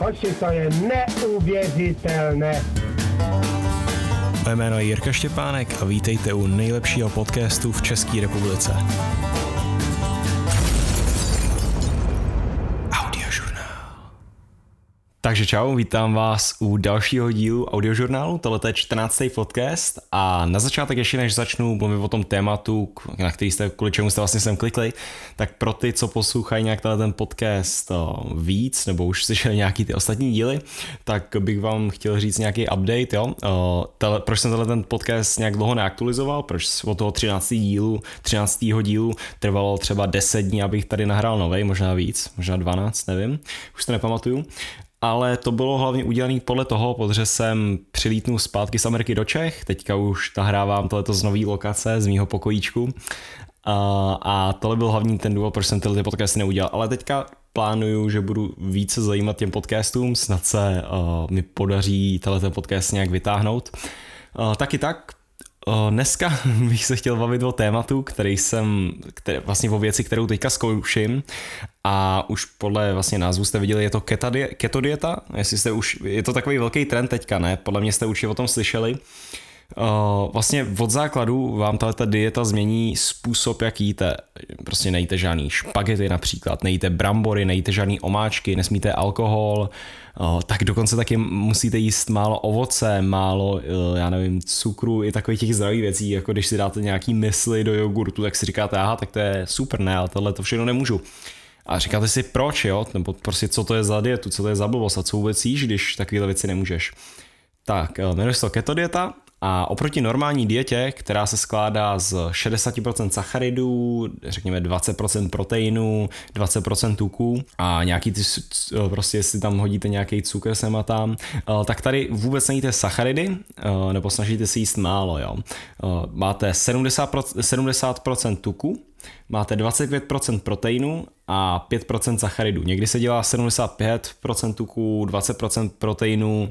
Hoši, to je neuvěřitelné. Moje jméno je Jirka Štěpánek a vítejte u nejlepšího podcastu v České republice. Takže čau, vítám vás u dalšího dílu audiožurnálu, tohle je 14. podcast a na začátek ještě než začnu mluvit o tom tématu, na který jste, kvůli čemu jste vlastně sem klikli, tak pro ty, co poslouchají nějak ten podcast víc, nebo už slyšeli nějaký ty ostatní díly, tak bych vám chtěl říct nějaký update, jo. Tele, proč jsem tenhle ten podcast nějak dlouho neaktualizoval, proč od toho 13. dílu, 13. dílu trvalo třeba 10 dní, abych tady nahrál novej, možná víc, možná 12, nevím, už to nepamatuju ale to bylo hlavně udělané podle toho, protože jsem přilítnul zpátky z Ameriky do Čech, teďka už nahrávám tohleto z nový lokace, z mýho pokojíčku. A, a tohle byl hlavní ten důvod, proč jsem tyhle ty podcasty neudělal, ale teďka plánuju, že budu více zajímat těm podcastům, snad se uh, mi podaří tenhle ten podcast nějak vytáhnout. Uh, taky tak, Dneska bych se chtěl bavit o tématu, který jsem, který, vlastně o věci, kterou teďka zkouším a už podle vlastně názvu jste viděli, je to keto dieta, jestli jste už, je to takový velký trend teďka, ne? Podle mě jste určitě o tom slyšeli. Uh, vlastně od základu vám ta dieta změní způsob, jak jíte. Prostě nejíte žádný špagety například, nejíte brambory, nejíte žádný omáčky, nesmíte alkohol, uh, tak dokonce taky musíte jíst málo ovoce, málo, uh, já nevím, cukru i takových těch zdravých věcí, jako když si dáte nějaký mysli do jogurtu, tak si říkáte, aha, tak to je super, ne, ale tohle to všechno nemůžu. A říkáte si proč, jo, nebo prostě co to je za dietu, co to je za blbost a co vůbec jíš, když takovéhle věci nemůžeš. Tak, jmenuje se to keto dieta a oproti normální dietě, která se skládá z 60% sacharidů, řekněme 20% proteinů, 20% tuků a nějaký ty, prostě jestli tam hodíte nějaký cukr sem a tam, eh, tak tady vůbec nejíte sacharidy, eh, nebo snažíte si jíst málo, jo. Máte 70%, 70% tuku, máte 25% proteinu a 5% sacharidů. Někdy se dělá 75% tuku, 20% proteinu,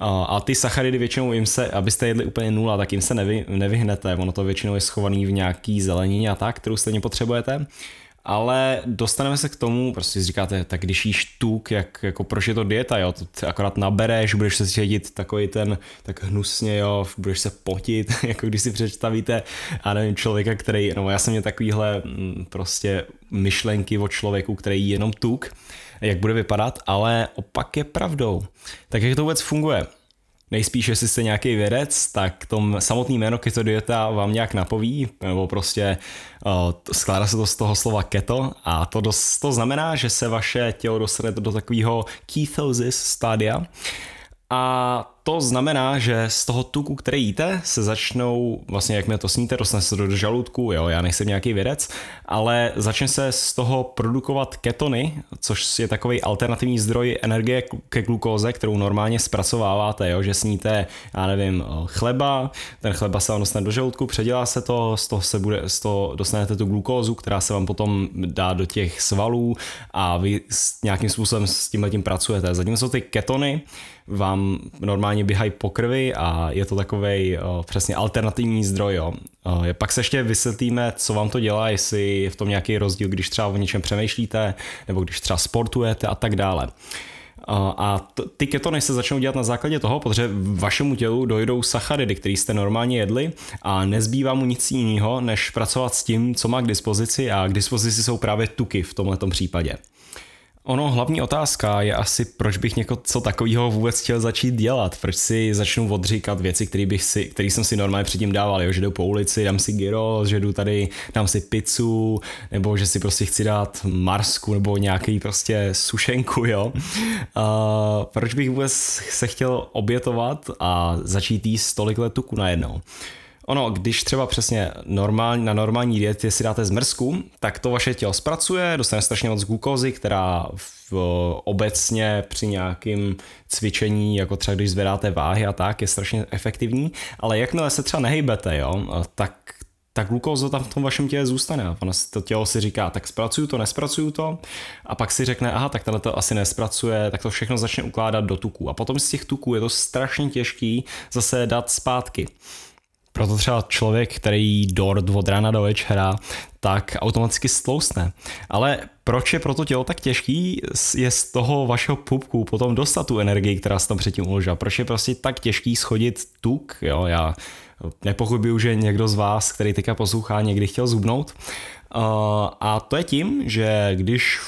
a ty sacharidy většinou jim se, abyste jedli úplně nula, tak jim se nevy, nevyhnete. Ono to většinou je schovaný v nějaký zelenině a tak, kterou stejně potřebujete. Ale dostaneme se k tomu, prostě si říkáte, tak když jíš tuk, jak, jako proč je to dieta, jo, to akorát nabereš, budeš se cítit takový ten, tak hnusně, jo, budeš se potit, jako když si představíte, a nevím, člověka, který, no já jsem měl takovýhle mm, prostě myšlenky o člověku, který jí jenom tuk, jak bude vypadat, ale opak je pravdou. Tak jak to vůbec funguje? Nejspíš, jestli jste nějaký vědec, tak tom samotný jméno keto dieta vám nějak napoví, nebo prostě uh, skládá se to z toho slova keto. A to, dost, to znamená, že se vaše tělo dostane do takového ketosis stádia a to znamená, že z toho tuku, který jíte, se začnou, vlastně jak mě to sníte, dostane se do žaludku, jo, já nejsem nějaký vědec, ale začne se z toho produkovat ketony, což je takový alternativní zdroj energie ke glukóze, kterou normálně zpracováváte, jo, že sníte, já nevím, chleba, ten chleba se vám dostane do žaludku, předělá se to, z toho, se bude, z toho dostanete tu glukózu, která se vám potom dá do těch svalů a vy nějakým způsobem s tím letím pracujete. Zatímco ty ketony vám normálně běhají po krvi a je to takový přesně alternativní zdroj. Jo. Pak se ještě vysvětlíme, co vám to dělá, jestli je v tom nějaký rozdíl, když třeba o něčem přemýšlíte, nebo když třeba sportujete a tak dále. A ty ketony se začnou dělat na základě toho, protože vašemu tělu dojdou sacharidy, které jste normálně jedli a nezbývá mu nic jiného, než pracovat s tím, co má k dispozici a k dispozici jsou právě tuky v tomto případě. Ono, hlavní otázka je asi, proč bych něco takového vůbec chtěl začít dělat. Proč si začnu odříkat věci, které bych si, který jsem si normálně předtím dával, jo? že jdu po ulici, dám si gyros, že jdu tady, dám si pizzu, nebo že si prostě chci dát marsku, nebo nějaký prostě sušenku, jo. Uh, proč bych vůbec se chtěl obětovat a začít jíst tolik tuku najednou? Ono, když třeba přesně normál, na normální dietě si dáte zmrzku, tak to vaše tělo zpracuje, dostane strašně moc glukózy, která v, obecně při nějakém cvičení, jako třeba když zvedáte váhy a tak, je strašně efektivní, ale jakmile se třeba nehejbete, jo, tak ta glukóza tam v tom vašem těle zůstane. A ono to tělo si říká, tak zpracuju to, nespracuju to. A pak si řekne, aha, tak tohle to asi nespracuje, tak to všechno začne ukládat do tuků. A potom z těch tuků je to strašně těžký zase dát zpátky. Proto třeba člověk, který dort od rána do večera, tak automaticky stlousne. Ale proč je pro to tělo tak těžký, je z toho vašeho pupku potom dostat tu energii, která se tam předtím uložila. Proč je prostě tak těžký schodit tuk, jo, já nepochybuju, že někdo z vás, který teďka poslouchá, někdy chtěl zubnout. Uh, a to je tím, že když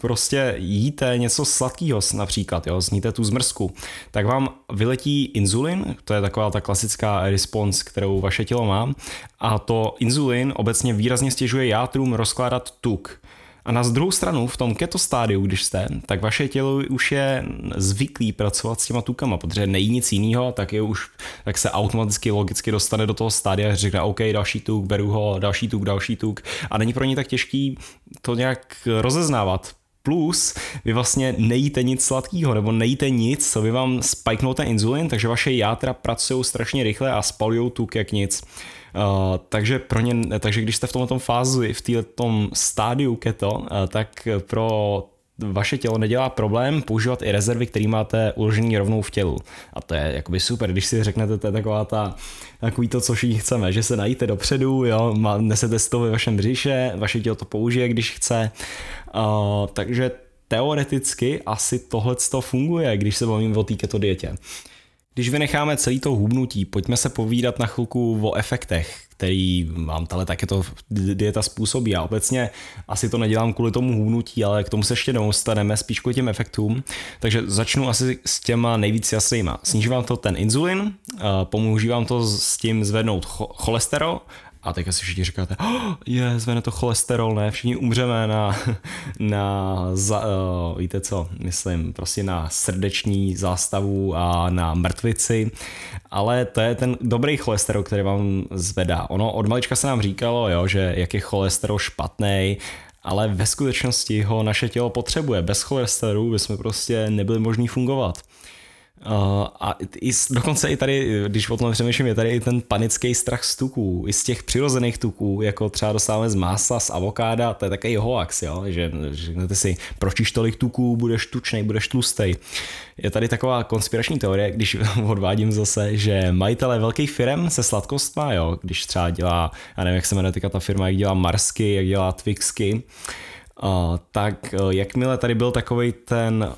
prostě jíte něco sladkého například, jo, sníte tu zmrzku, tak vám vyletí inzulin, to je taková ta klasická response, kterou vaše tělo má, a to inzulin obecně výrazně stěžuje játrům rozkládat tuk. A na druhou stranu, v tom keto stádiu, když jste, tak vaše tělo už je zvyklý pracovat s těma tukama, protože nejí nic jiného, tak je už, tak se automaticky logicky dostane do toho stádia a řekne, OK, další tuk, beru ho, další tuk, další tuk. A není pro ně tak těžký to nějak rozeznávat, plus vy vlastně nejíte nic sladkého nebo nejíte nic, co by vám spiknul ten inzulin, takže vaše játra pracují strašně rychle a spalují tuk jak nic. Uh, takže pro ně, takže když jste v tomto fázi, v této stádiu keto, uh, tak pro vaše tělo nedělá problém používat i rezervy, které máte uložený rovnou v tělu. A to je jakoby super, když si řeknete, to je taková ta, takový to, co všichni chceme, že se najíte dopředu, jo, nesete si to ve vašem břiše, vaše tělo to použije, když chce. Uh, takže teoreticky asi tohle funguje, když se bavím o té keto dietě. Když vynecháme celý to hubnutí, pojďme se povídat na chvilku o efektech, který vám tahle to dieta způsobí. A obecně asi to nedělám kvůli tomu hubnutí, ale k tomu se ještě dostaneme, spíš kvůli těm efektům. Takže začnu asi s těma nejvíc jasnýma. Sníží vám to ten inzulin, pomůže vám to s tím zvednout cholesterol a teď si všichni říkáte, oh, je, zvene to cholesterol, ne, všichni umřeme na, na za, uh, víte co, myslím, prostě na srdeční zástavu a na mrtvici, ale to je ten dobrý cholesterol, který vám zvedá. Ono od malička se nám říkalo, jo, že jak je cholesterol špatný, ale ve skutečnosti ho naše tělo potřebuje. Bez cholesterolu bychom prostě nebyli možní fungovat. Uh, a i, dokonce i tady, když o tom přemýšlím, je tady i ten panický strach z tuků, i z těch přirozených tuků, jako třeba dostáváme z masa, z avokáda, to je takový hoax, jo? že řeknete si, proč tolik tuků, budeš tučnej, budeš tlustej. Je tady taková konspirační teorie, když odvádím zase, že majitele velkých firm se sladkostma, jo, když třeba dělá, já nevím, jak se jmenuje ta firma, jak dělá Marsky, jak dělá Twixky, Uh, tak uh, jakmile tady byl takový ten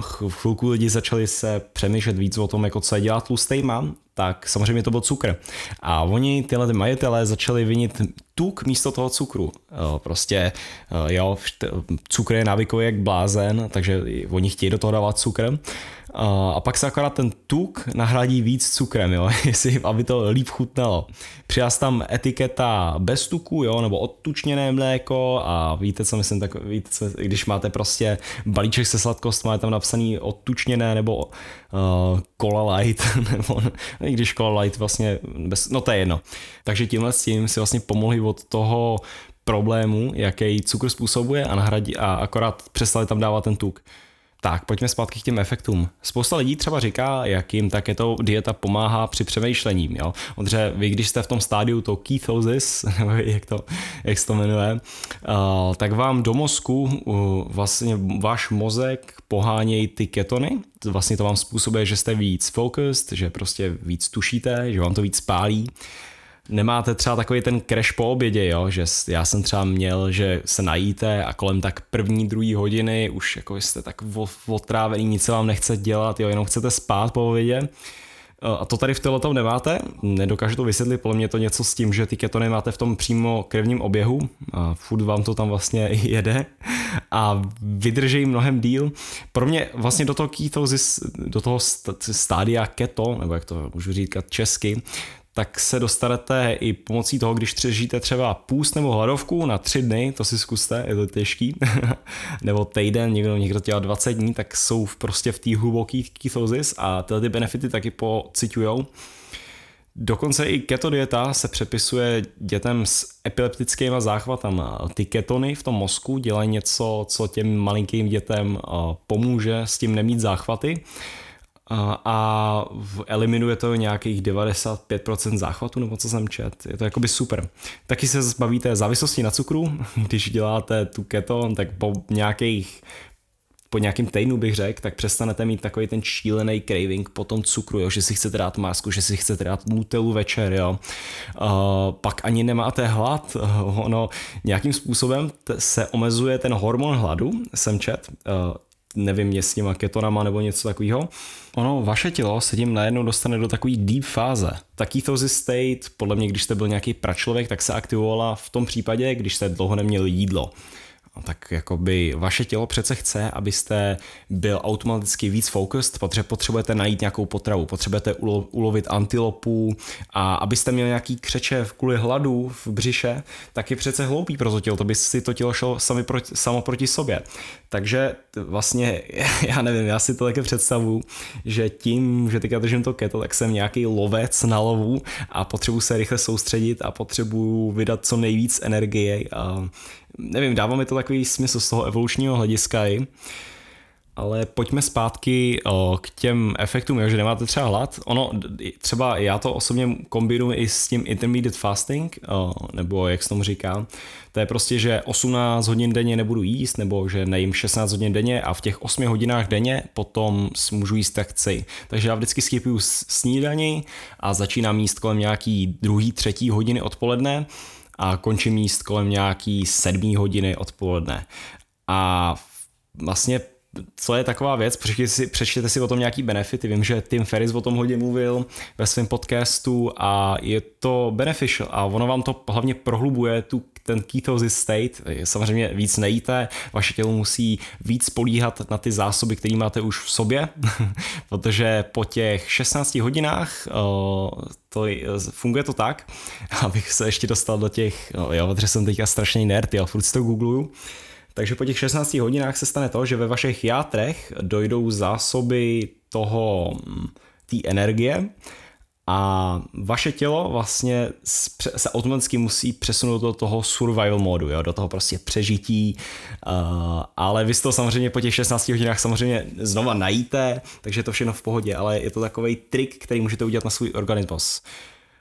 chvilku lidi začali se přemýšlet víc o tom, jako co je dělá tlustejma, tak samozřejmě to byl cukr. A oni, tyhle majitelé, začali vinit tuk místo toho cukru. Prostě, jo, cukr je návykový jak blázen, takže oni chtějí do toho dávat cukr. A pak se akorát ten tuk nahradí víc cukrem, jo, jestli, aby to líp chutnalo. Přijá tam etiketa bez tuku, jo, nebo odtučněné mléko a víte, co myslím, tak víte, co, když máte prostě balíček se sladkost, máte tam napsaný odtučněné nebo uh, cola light, nebo i když cola light vlastně, bez, no to je jedno. Takže tímhle s tím si vlastně pomohli od toho problému, jaký cukr způsobuje a nahradí a akorát přestali tam dávat ten tuk. Tak, pojďme zpátky k těm efektům. Spousta lidí třeba říká, jak jim také to dieta pomáhá při přemýšlení. Jo? Odře, vy když jste v tom stádiu to ketosis, nebo jak, to, jak se to jmenuje, uh, tak vám do mozku uh, vlastně váš mozek pohánějí ty ketony. Vlastně to vám způsobuje, že jste víc focused, že prostě víc tušíte, že vám to víc pálí nemáte třeba takový ten crash po obědě, jo? že já jsem třeba měl, že se najíte a kolem tak první, druhé hodiny už jako jste tak otrávený, nic se vám nechce dělat, jo? jenom chcete spát po obědě. E, a to tady v tom nemáte, nedokážu to vysvětlit, podle mě to něco s tím, že ty ketony máte v tom přímo krevním oběhu, a furt vám to tam vlastně jede a vydrží mnohem díl. Pro mě vlastně do toho ketosis, do toho stádia keto, nebo jak to můžu říkat česky, tak se dostanete i pomocí toho, když třežíte třeba půst nebo hladovku na tři dny, to si zkuste, je to těžký, nebo týden, někdo, někdo dělá 20 dní, tak jsou prostě v té hluboké ketosis a tyhle ty benefity taky pocitujou. Dokonce i keto dieta se přepisuje dětem s epileptickými záchvatama. Ty ketony v tom mozku dělají něco, co těm malinkým dětem pomůže s tím nemít záchvaty a eliminuje to nějakých 95% záchvatu, nebo co jsem čet. Je to jakoby super. Taky se zbavíte závislosti na cukru, když děláte tu keto, tak po nějakých po nějakým týdnu bych řekl, tak přestanete mít takový ten šílený craving po tom cukru, jo, že si chcete dát masku, že si chcete dát nutelu večer, jo. Uh, pak ani nemáte hlad, uh, ono nějakým způsobem t- se omezuje ten hormon hladu, jsem čet, uh, nevím, je s těma ketonama nebo něco takového. Ono, vaše tělo se tím najednou dostane do takové deep fáze. Ta ketosis state, podle mě, když jste byl nějaký pračlověk, tak se aktivovala v tom případě, když jste dlouho neměli jídlo. No, tak jakoby vaše tělo přece chce, abyste byl automaticky víc focused, protože potřebujete najít nějakou potravu, potřebujete ulovit antilopu a abyste měli nějaký křeče kvůli hladu v břiše, tak je přece hloupý pro to tělo, to by si to tělo šlo sami proti, samo proti sobě. Takže vlastně, já nevím, já si to také představu, že tím, že teďka držím to keto, tak jsem nějaký lovec na lovu a potřebuji se rychle soustředit a potřebuji vydat co nejvíc energie a nevím, dává mi to takový smysl z toho evolučního hlediska i. Ale pojďme zpátky k těm efektům, jo, že nemáte třeba hlad. Ono, třeba já to osobně kombinuji i s tím intermediate fasting, nebo jak se tomu říká. To je prostě, že 18 hodin denně nebudu jíst, nebo že nejím 16 hodin denně a v těch 8 hodinách denně potom můžu jíst tak chci. Takže já vždycky skipuju snídaní a začínám jíst kolem nějaký druhý, třetí hodiny odpoledne a končím jíst kolem nějaký sedmý hodiny odpoledne. A vlastně co je taková věc, přečtěte si, přečtěte si o tom nějaký benefity, vím, že Tim Ferris o tom hodně mluvil ve svém podcastu a je to beneficial a ono vám to hlavně prohlubuje tu ten ketosis state, samozřejmě víc nejíte, vaše tělo musí víc políhat na ty zásoby, které máte už v sobě, protože po těch 16 hodinách to, funguje to tak, abych se ještě dostal do těch, jo, protože jsem teďka strašný nerd, já furt to googluju, takže po těch 16 hodinách se stane to, že ve vašich játrech dojdou zásoby toho, hm, té energie a vaše tělo vlastně se automaticky musí přesunout do toho survival modu, jo, do toho prostě přežití, uh, ale vy to samozřejmě po těch 16 hodinách samozřejmě znova najíte, takže je to všechno v pohodě, ale je to takový trik, který můžete udělat na svůj organismus.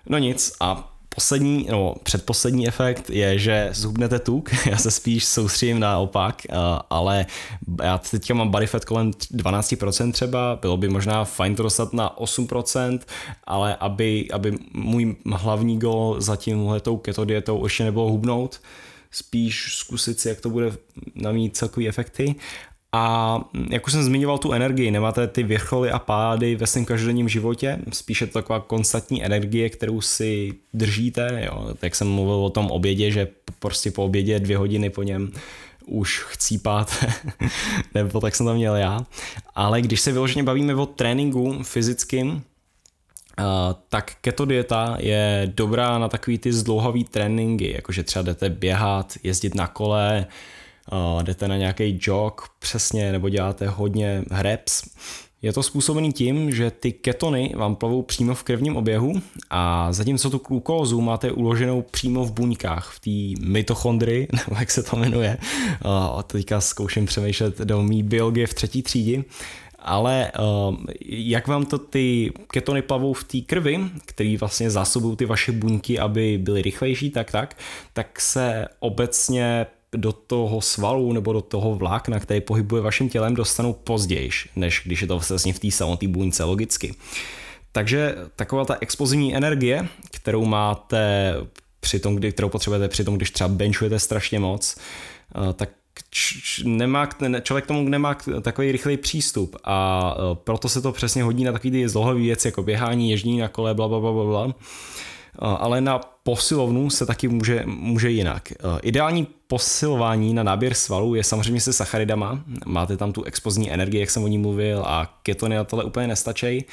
No nic a Poslední, no předposlední efekt je, že zhubnete tuk, já se spíš soustředím na opak, eh, ale já teďka mám body fat kolem 12% třeba, bylo by možná fajn to dostat na 8%, ale aby, aby můj hlavní goal za tímhletou keto dietou ještě nebylo hubnout, spíš zkusit si, jak to bude na mít celkový efekty a jak už jsem zmiňoval tu energii, nemáte ty vrcholy a pády ve svém každodenním životě, spíše to taková konstantní energie, kterou si držíte, jo. jak jsem mluvil o tom obědě, že prostě po obědě dvě hodiny po něm už chcípat, nebo tak jsem to měl já. Ale když se vyloženě bavíme o tréninku fyzickým, tak keto dieta je dobrá na takový ty zdlouhavý tréninky, jakože třeba jdete běhat, jezdit na kole, uh, jdete na nějaký jog přesně nebo děláte hodně hreps, je to způsobený tím, že ty ketony vám plavou přímo v krevním oběhu a zatímco tu glukózu máte uloženou přímo v buňkách, v té mitochondrii, nebo jak se to jmenuje. A teďka zkouším přemýšlet do mý biologie v třetí třídi. Ale jak vám to ty ketony plavou v té krvi, který vlastně zásobují ty vaše buňky, aby byly rychlejší, tak tak, tak se obecně do toho svalu nebo do toho vlákna, který pohybuje vaším tělem, dostanou později, než když je to vlastně v té samotné buňce logicky. Takže taková ta explozivní energie, kterou máte při tom, kdy, kterou potřebujete při tom, když třeba benchujete strašně moc, eh, tak nemá, člověk tomu nemá takový rychlý přístup a eh, proto se to přesně hodí na takový ty zlohové věci jako běhání, ježdění na kole, bla, bla, bla, bla, bla ale na posilovnu se taky může, může jinak. Ideální posilování na náběr svalů je samozřejmě se sacharidama, máte tam tu expozní energii, jak jsem o ní mluvil a ketony na tohle úplně nestačí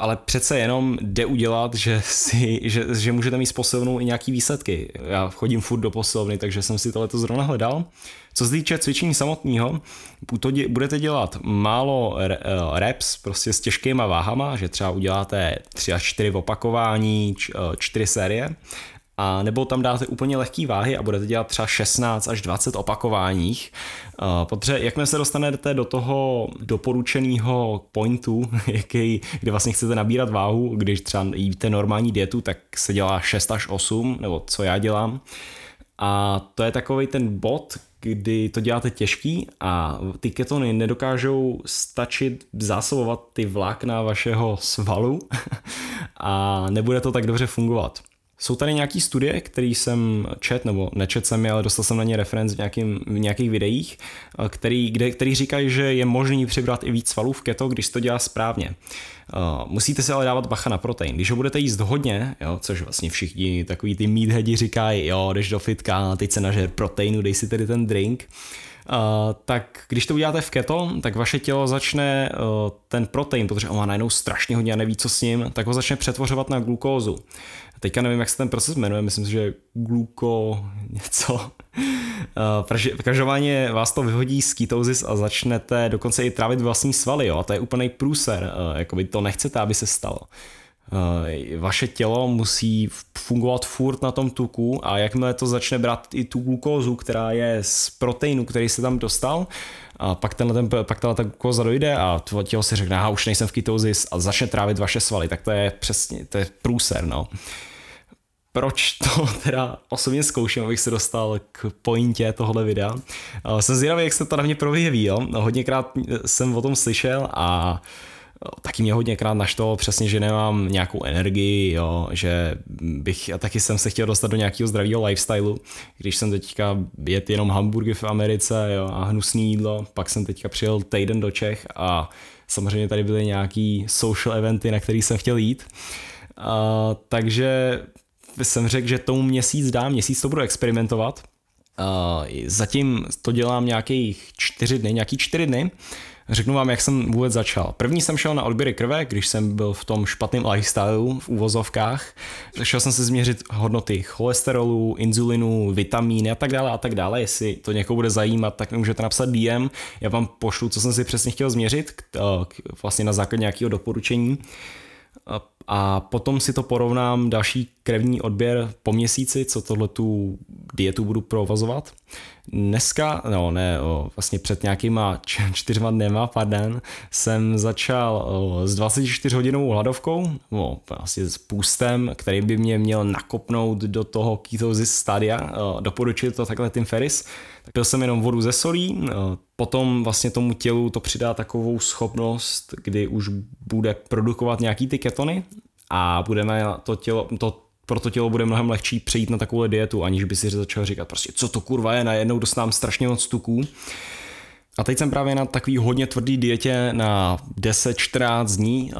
ale přece jenom jde udělat, že, si, že, že můžete mít s posilovnou i nějaký výsledky. Já chodím furt do posilovny, takže jsem si tohleto zrovna hledal. Co se týče cvičení samotného, budete dělat málo eh, reps prostě s těžkýma váhama, že třeba uděláte 3 až 4 opakování, 4 eh, série a nebo tam dáte úplně lehké váhy a budete dělat třeba 16 až 20 opakováních, protože jakmile se dostanete do toho doporučeného pointu, jaký, kde vlastně chcete nabírat váhu, když třeba jíte normální dietu, tak se dělá 6 až 8, nebo co já dělám, a to je takový ten bod, kdy to děláte těžký a ty ketony nedokážou stačit zásobovat ty vlákna vašeho svalu a nebude to tak dobře fungovat. Jsou tady nějaký studie, které jsem čet, nebo nečet jsem je, ale dostal jsem na ně referenc v, nějakým, v nějakých videích, eh, který, kde, který říkají, že je možný přibrat i víc svalů v keto, když to dělá správně. Uh, musíte si ale dávat bacha na protein. Když ho budete jíst hodně, jo, což vlastně všichni takový ty meatheadi říkají, jo, jdeš do fitka, teď se nažer proteinu, dej si tedy ten drink, tak když to uděláte v keto, tak vaše tělo začne uh, ten protein, protože on má najednou strašně hodně a neví, co s ním, tak ho začne přetvořovat na glukózu. Teďka nevím, jak se ten proces jmenuje, myslím si, že gluko něco. Uh, každopádně vás to vyhodí z ketozis a začnete dokonce i trávit vlastní svaly, jo, a to je úplný průser, jakoby to nechcete, aby se stalo. Uh, vaše tělo musí fungovat furt na tom tuku a jakmile to začne brát i tu glukózu, která je z proteinu, který se tam dostal, a pak tenhle ten, pak tenhle ta glukóza dojde a to tělo si řekne, aha, už nejsem v ketozis a začne trávit vaše svaly, tak to je přesně, to je průser, no proč to teda osobně zkouším, abych se dostal k pointě tohle videa. Jsem zvědavý, jak se to na mě projeví, jo. Hodněkrát jsem o tom slyšel a taky mě hodněkrát našlo přesně, že nemám nějakou energii, jo, že bych, a taky jsem se chtěl dostat do nějakého zdravého lifestylu, když jsem teďka jet jenom hamburgy v Americe jo, a hnusný jídlo, pak jsem teďka přijel týden do Čech a samozřejmě tady byly nějaký social eventy, na který jsem chtěl jít. Uh, takže jsem řekl, že tomu měsíc dám, měsíc to budu experimentovat. Uh, zatím to dělám nějakých čtyři dny, nějaký čtyři dny. Řeknu vám, jak jsem vůbec začal. První jsem šel na odběry krve, když jsem byl v tom špatném lifestyleu v úvozovkách. Šel jsem se změřit hodnoty cholesterolu, inzulinu, vitamíny a tak dále a tak dále. Jestli to někoho bude zajímat, tak mi můžete napsat DM. Já vám pošlu, co jsem si přesně chtěl změřit, vlastně na základě nějakého doporučení a potom si to porovnám další krevní odběr po měsíci, co tohle tu dietu budu provozovat. Dneska, no ne, vlastně před nějakýma čtyřma dnema, pardon, jsem začal s 24 hodinovou hladovkou, o, vlastně s půstem, který by mě měl nakopnout do toho ketosis stadia, doporučil to takhle Tim Ferris. Pil jsem jenom vodu ze solí, potom vlastně tomu tělu to přidá takovou schopnost, kdy už bude produkovat nějaký ty ketony a budeme to tělo, to pro to tělo bude mnohem lehčí přejít na takovou dietu, aniž by si začal říkat prostě, co to kurva je, najednou dostávám strašně moc tuků. A teď jsem právě na takový hodně tvrdý dietě na 10-14 dní.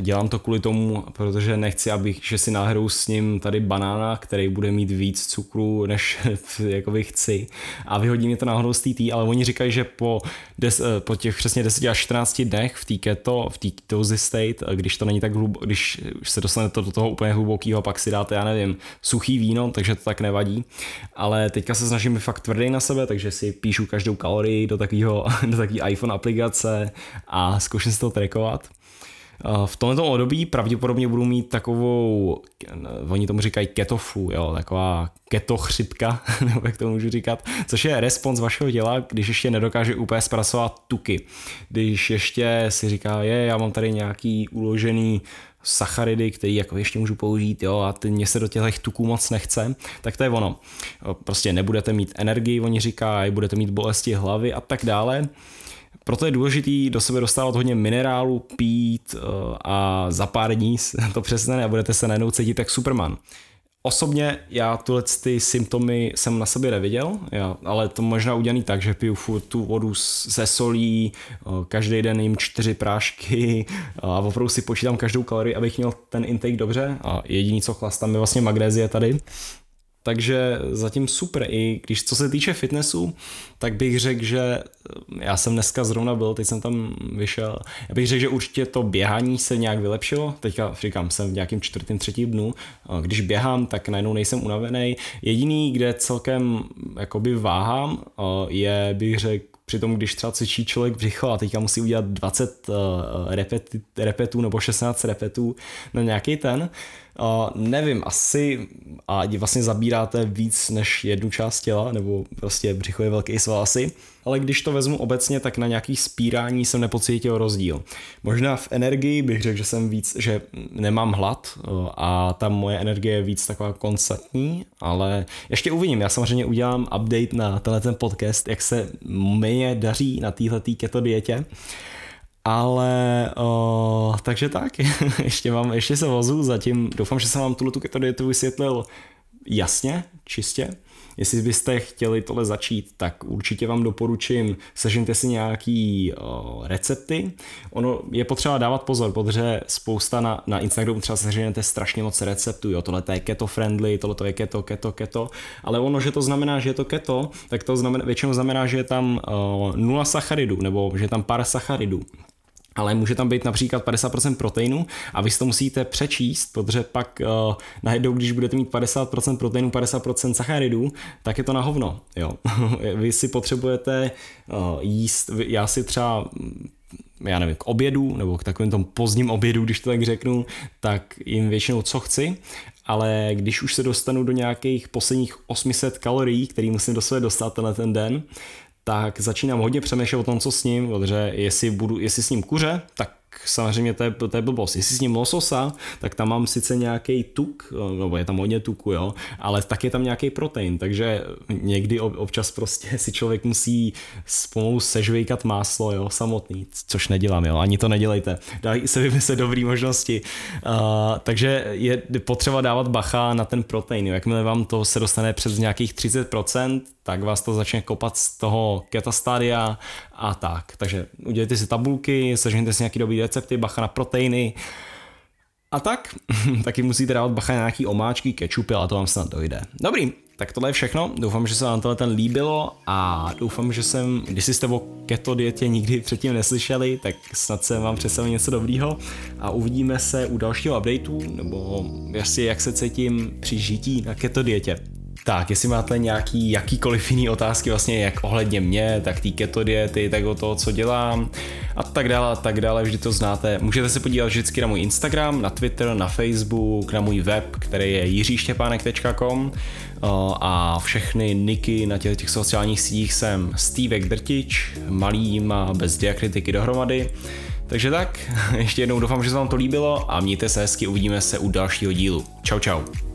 Dělám to kvůli tomu, protože nechci, abych, že si náhodou s ním tady banána, který bude mít víc cukru, než jakoby chci. A vyhodí mě to náhodou z TT, ale oni říkají, že po, des, eh, po těch přesně 10 až 14 dnech v té keto, v té ketosis state, když to není tak hluboko, když se dostanete do toho úplně hlubokého, pak si dáte, já nevím, suchý víno, takže to tak nevadí. Ale teďka se snažím fakt tvrdý na sebe, takže si píšu každou kalorii do takového do takové iPhone aplikace a zkouším si to trackovat. V tomto období pravděpodobně budu mít takovou, oni tomu říkají ketofu, jo, taková keto chřipka, nebo jak to můžu říkat, což je respons vašeho těla, když ještě nedokáže úplně zpracovat tuky. Když ještě si říká, je, já mám tady nějaký uložený sacharidy, který jako ještě můžu použít, jo, a ty mě se do těch tuků moc nechce, tak to je ono. Prostě nebudete mít energii, oni říkají, budete mít bolesti hlavy a tak dále. Proto je důležitý do sebe dostávat hodně minerálu, pít eh, a za pár dní to přesne a budete se najednou cítit jak Superman. Osobně já tuhle ty symptomy jsem na sobě neviděl, já, ale to možná udělaný tak, že piju furt tu vodu se solí, každý den jim čtyři prášky a opravdu si počítám každou kalorii, abych měl ten intake dobře a jediný, co chlastám, je vlastně magnézie tady. Takže zatím super. I když co se týče fitnessu, tak bych řekl, že eh, já jsem dneska zrovna byl, teď jsem tam vyšel, já bych řekl, že určitě to běhání se nějak vylepšilo. Teďka říkám, jsem v nějakém čtvrtém, třetím dnu. Když běhám, tak najednou nejsem unavený. Jediný, kde celkem jakoby váhám, eh, je, bych řekl, Přitom, když třeba cvičí člověk břicho a teďka musí udělat 20 uh, repetů nebo 16 repetů na nějaký ten, Uh, nevím, asi a vlastně zabíráte víc než jednu část těla, nebo prostě břicho je velký sval asi, ale když to vezmu obecně, tak na nějaký spírání jsem nepocítil rozdíl. Možná v energii bych řekl, že jsem víc, že nemám hlad a ta moje energie je víc taková konstantní, ale ještě uvidím, já samozřejmě udělám update na tenhle ten podcast, jak se mě daří na této keto dietě. Ale o, takže tak, ještě, mám, ještě se vozu, zatím. Doufám, že jsem vám tuhle tu keto dietu vysvětlil jasně, čistě. Jestli byste chtěli tohle začít, tak určitě vám doporučím, sežente si nějaký o, recepty. Ono je potřeba dávat pozor, protože spousta na, na Instagramu třeba seženete strašně moc receptů, jo, tohle je keto friendly, tohle je keto, keto, keto, ale ono, že to znamená, že je to keto, tak to znamená, většinou znamená, že je tam o, nula sacharidů, nebo že je tam pár sacharidů ale může tam být například 50% proteinu a vy si to musíte přečíst, protože pak uh, najednou, když budete mít 50% proteinu, 50% sacharidů, tak je to na hovno. Jo. vy si potřebujete uh, jíst, já si třeba já nevím, k obědu, nebo k takovým tom pozdním obědu, když to tak řeknu, tak jim většinou co chci, ale když už se dostanu do nějakých posledních 800 kalorií, který musím do sebe dostat na ten den, tak začínám hodně přemýšlet o tom, co s ním, protože jestli, budu, jestli s ním kuře, tak samozřejmě to je, to je blbost. Jestli s ním lososa, tak tam mám sice nějaký tuk, nebo je tam hodně tuku, jo, ale tak je tam nějaký protein, takže někdy občas prostě si člověk musí pomalu sežvejkat máslo, jo, samotný, což nedělám, jo, ani to nedělejte. Dají se vymyslet dobré možnosti. Uh, takže je potřeba dávat bacha na ten protein, jo. jakmile vám to se dostane přes nějakých 30%, tak vás to začne kopat z toho ketastádia a tak. Takže udělejte si tabulky, sežněte si nějaký dobrý recepty, bacha na proteiny a tak. Taky musíte dávat bacha na nějaký omáčky, kečupy, ale to vám snad dojde. Dobrý, tak tohle je všechno. Doufám, že se vám tohle ten líbilo a doufám, že jsem, když jste o keto dietě nikdy předtím neslyšeli, tak snad jsem vám představil něco dobrýho a uvidíme se u dalšího updateu, nebo jestli jak se cítím při žití na keto dietě. Tak, jestli máte nějaký jakýkoliv jiný otázky vlastně jak ohledně mě, tak té keto diety, tak o toho, co dělám a tak dále a tak dále, vždy to znáte. Můžete se podívat vždycky na můj Instagram, na Twitter, na Facebook, na můj web, který je jiříštěpánek.com a všechny niky na těch, těch sociálních sítích jsem Stevek Drtič, malý má bez diakritiky dohromady. Takže tak, ještě jednou doufám, že se vám to líbilo a mějte se hezky, uvidíme se u dalšího dílu. Čau čau.